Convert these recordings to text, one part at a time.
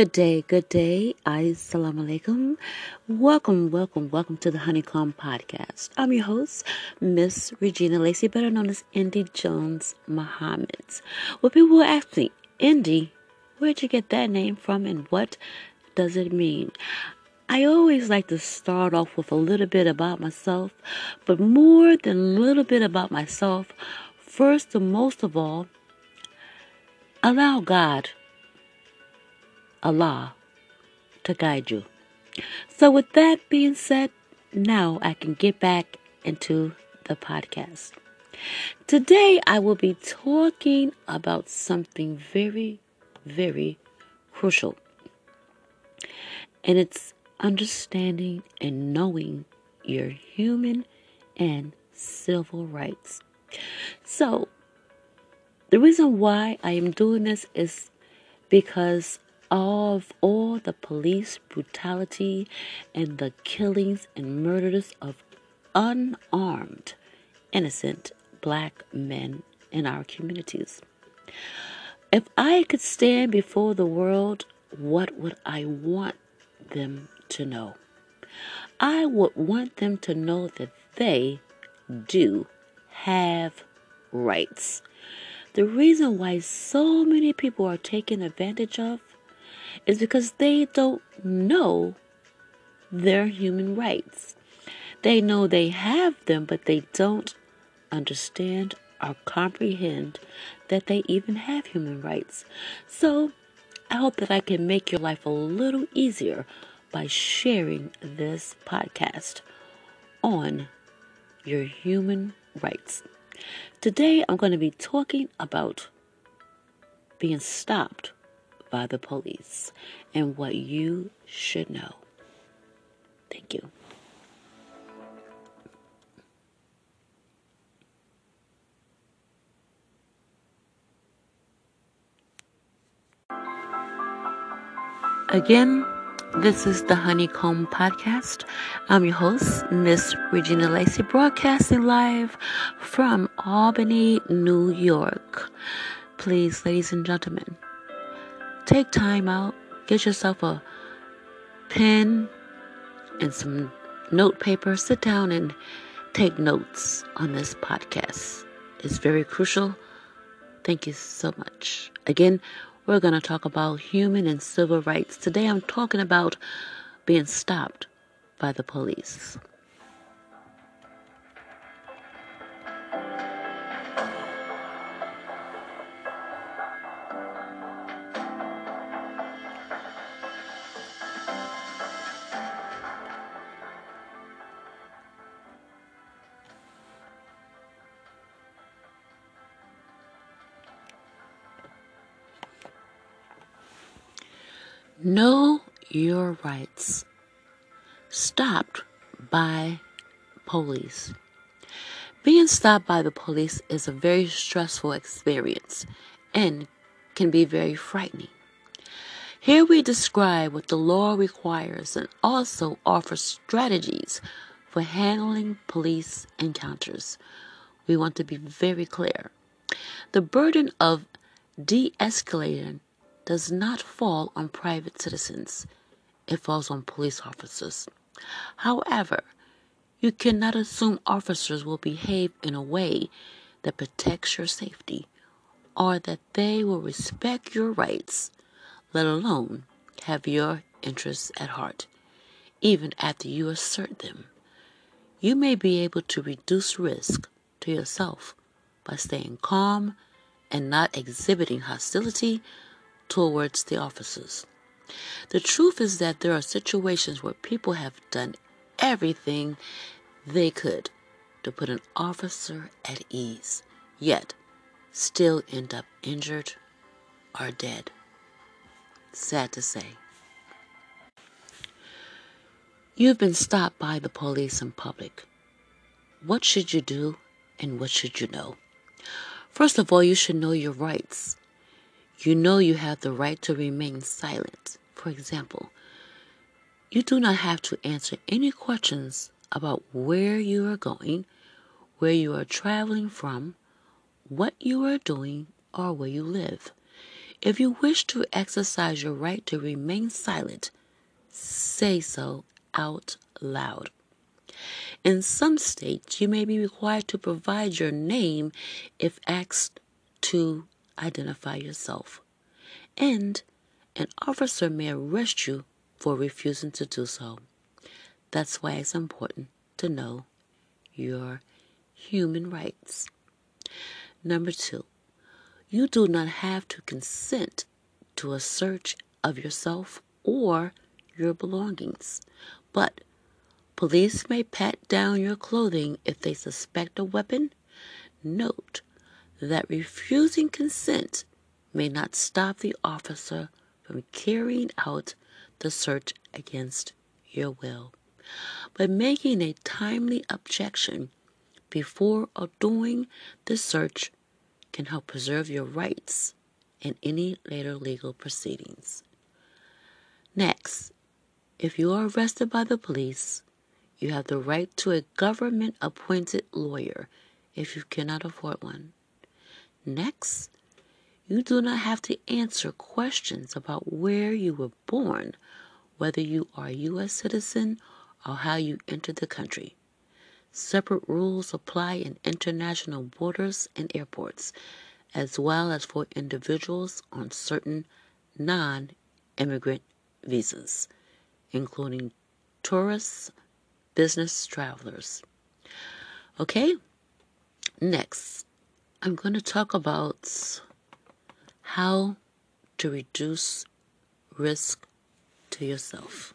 Good day, good day. Assalamu alaikum. Welcome, welcome, welcome to the Honeycomb Podcast. I'm your host, Miss Regina Lacey, better known as Indy Jones Muhammad. Well, people will ask me, Indy, where'd you get that name from and what does it mean? I always like to start off with a little bit about myself, but more than a little bit about myself, first and most of all, allow God Allah to guide you. So, with that being said, now I can get back into the podcast. Today, I will be talking about something very, very crucial, and it's understanding and knowing your human and civil rights. So, the reason why I am doing this is because of all the police brutality and the killings and murders of unarmed, innocent black men in our communities. If I could stand before the world, what would I want them to know? I would want them to know that they do have rights. The reason why so many people are taken advantage of is because they don't know their human rights. They know they have them, but they don't understand or comprehend that they even have human rights. So, I hope that I can make your life a little easier by sharing this podcast on your human rights. Today, I'm going to be talking about being stopped by the police and what you should know. Thank you. Again, this is the Honeycomb Podcast. I'm your host, Miss Regina Lacey, broadcasting live from Albany, New York. Please, ladies and gentlemen, take time out, get yourself a pen and some note paper, sit down and take notes on this podcast. It's very crucial. Thank you so much. Again, we're going to talk about human and civil rights. Today I'm talking about being stopped by the police. Know your rights. Stopped by police. Being stopped by the police is a very stressful experience and can be very frightening. Here we describe what the law requires and also offer strategies for handling police encounters. We want to be very clear. The burden of de escalating does not fall on private citizens, it falls on police officers. However, you cannot assume officers will behave in a way that protects your safety or that they will respect your rights, let alone have your interests at heart, even after you assert them. You may be able to reduce risk to yourself by staying calm and not exhibiting hostility towards the officers. The truth is that there are situations where people have done everything they could to put an officer at ease, yet still end up injured or dead. Sad to say. You've been stopped by the police in public. What should you do and what should you know? First of all, you should know your rights. You know you have the right to remain silent. For example, you do not have to answer any questions about where you are going, where you are traveling from, what you are doing, or where you live. If you wish to exercise your right to remain silent, say so out loud. In some states, you may be required to provide your name if asked to identify yourself, and an officer may arrest you for refusing to do so. That's why it's important to know your human rights. Number two, you do not have to consent to a search of yourself or your belongings, but police may pat down your clothing if they suspect a weapon. Note that refusing consent may not stop the officer from carrying out the search against your will, but making a timely objection before or doing the search can help preserve your rights in any later legal proceedings. Next, if you are arrested by the police, you have the right to a government appointed lawyer if you cannot afford one. Next, you do not have to answer questions about where you were born, whether you are a U.S. citizen or how you entered the country. Separate rules apply in international borders and airports, as well as for individuals on certain non immigrant visas, including tourists, business travelers. Okay, next, I'm going to talk about how to reduce risk to yourself.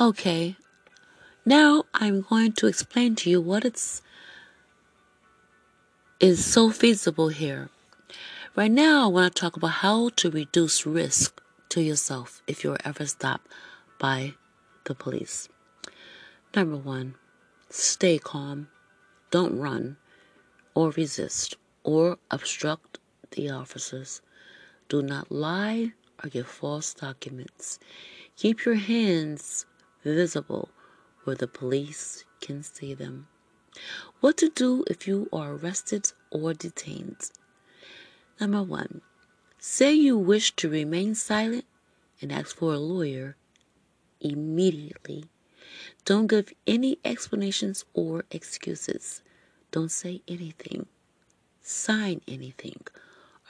Okay, now I'm going to explain to you what it's is so feasible here. Right now, I want to talk about how to reduce risk to yourself if you're ever stopped by the police. Number one, stay calm. Don't run or resist or obstruct the officers. Do not lie or give false documents. Keep your hands visible where the police can see them. What to do if you are arrested or detained. Number one, say you wish to remain silent and ask for a lawyer immediately. Don't give any explanations or excuses. Don't say anything, sign anything,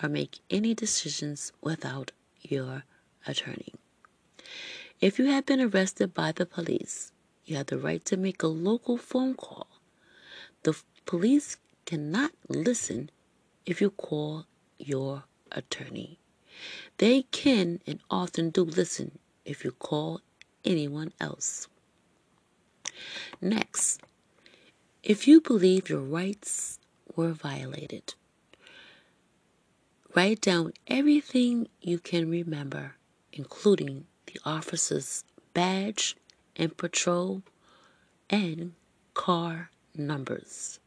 or make any decisions without your attorney. If you have been arrested by the police, you have the right to make a local phone call. The police cannot listen if you call your attorney. They can and often do listen if you call anyone else. Next, if you believe your rights were violated, write down everything you can remember, including the officer's badge and patrol and car numbers,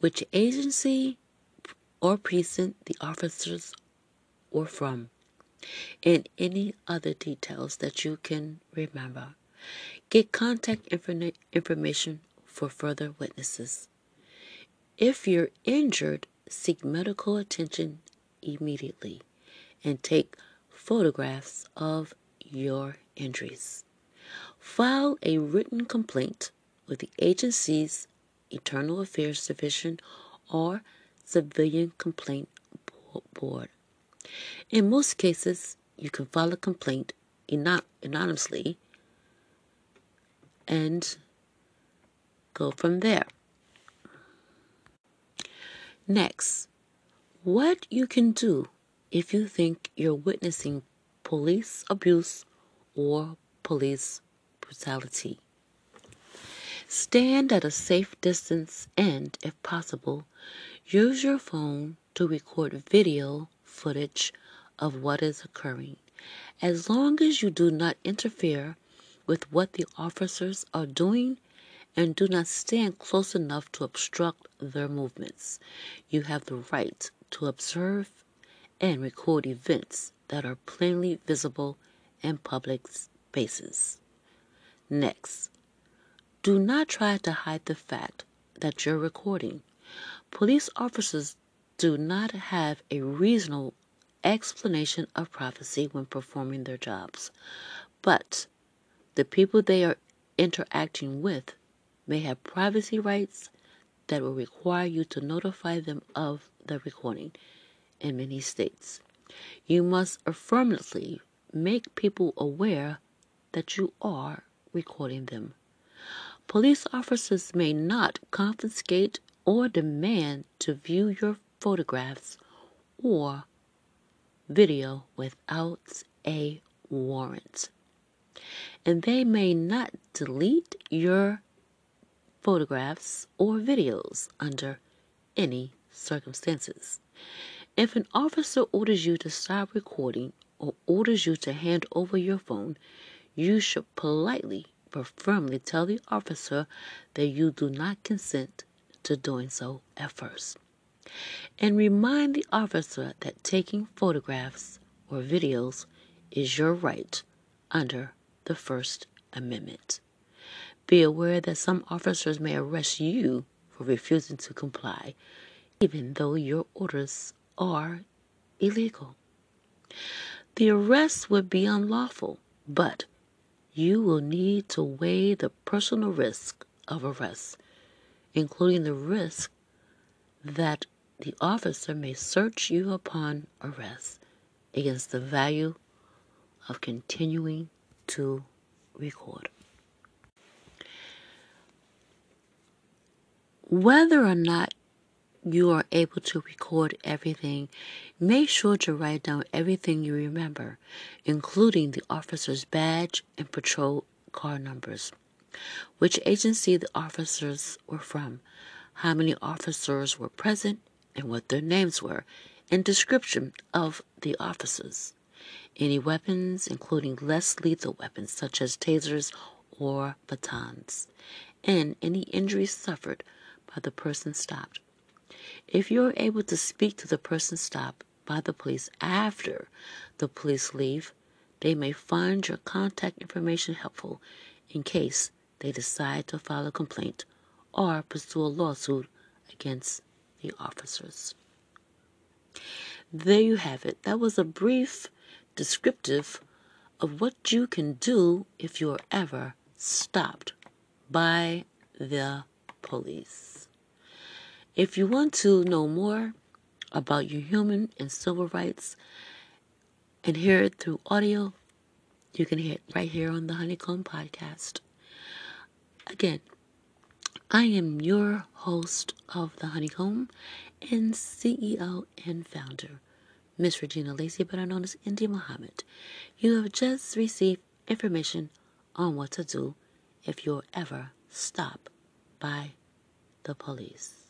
which agency or precinct the officers were from, and any other details that you can remember. Get contact informa- information for further witnesses. If you're injured, seek medical attention immediately and take photographs of your injuries. File a written complaint with the agency's Internal Affairs Division or Civilian Complaint Board. In most cases, you can file a complaint anonymously and go from there. Next, what you can do if you think you're witnessing police abuse or police brutality. Stand at a safe distance and, if possible, use your phone to record video footage of what is occurring. As long as you do not interfere with what the officers are doing and do not stand close enough to obstruct their movements, you have the right to observe and record events that are plainly visible in public spaces. Next, do not try to hide the fact that you're recording. Police officers do not have a reasonable explanation of privacy when performing their jobs, but the people they are interacting with may have privacy rights that will require you to notify them of the recording in many states. You must affirmatively make people aware that you are recording them. Police officers may not confiscate or demand to view your photographs or video without a warrant. And they may not delete your photographs or videos under any circumstances. If an officer orders you to stop recording or orders you to hand over your phone, you should politely but firmly tell the officer that you do not consent to doing so at first. And remind the officer that taking photographs or videos is your right under the First Amendment. Be aware that some officers may arrest you for refusing to comply, even though your orders are illegal. The arrest would be unlawful, but you will need to weigh the personal risk of arrest, including the risk that the officer may search you upon arrest against the value of continuing to record. Whether or not you are able to record everything, make sure to write down everything you remember, including the officer's badge and patrol car numbers, which agency the officers were from, how many officers were present, and what their names were, and description of the officers. Any weapons, including less lethal weapons such as tasers or batons, and any injuries suffered by the person stopped. If you're able to speak to the person stopped by the police after the police leave, they may find your contact information helpful in case they decide to file a complaint or pursue a lawsuit against the officers. There you have it. That was a brief descriptive of what you can do if you're ever stopped by the police. If you want to know more about your human and civil rights and hear it through audio, you can hear it right here on the Honeycomb Podcast. Again, I am your host of the Honeycomb and CEO and founder, Miss Regina Lacey, better known as India Muhammad. You have just received information on what to do if you're ever stopped by the police.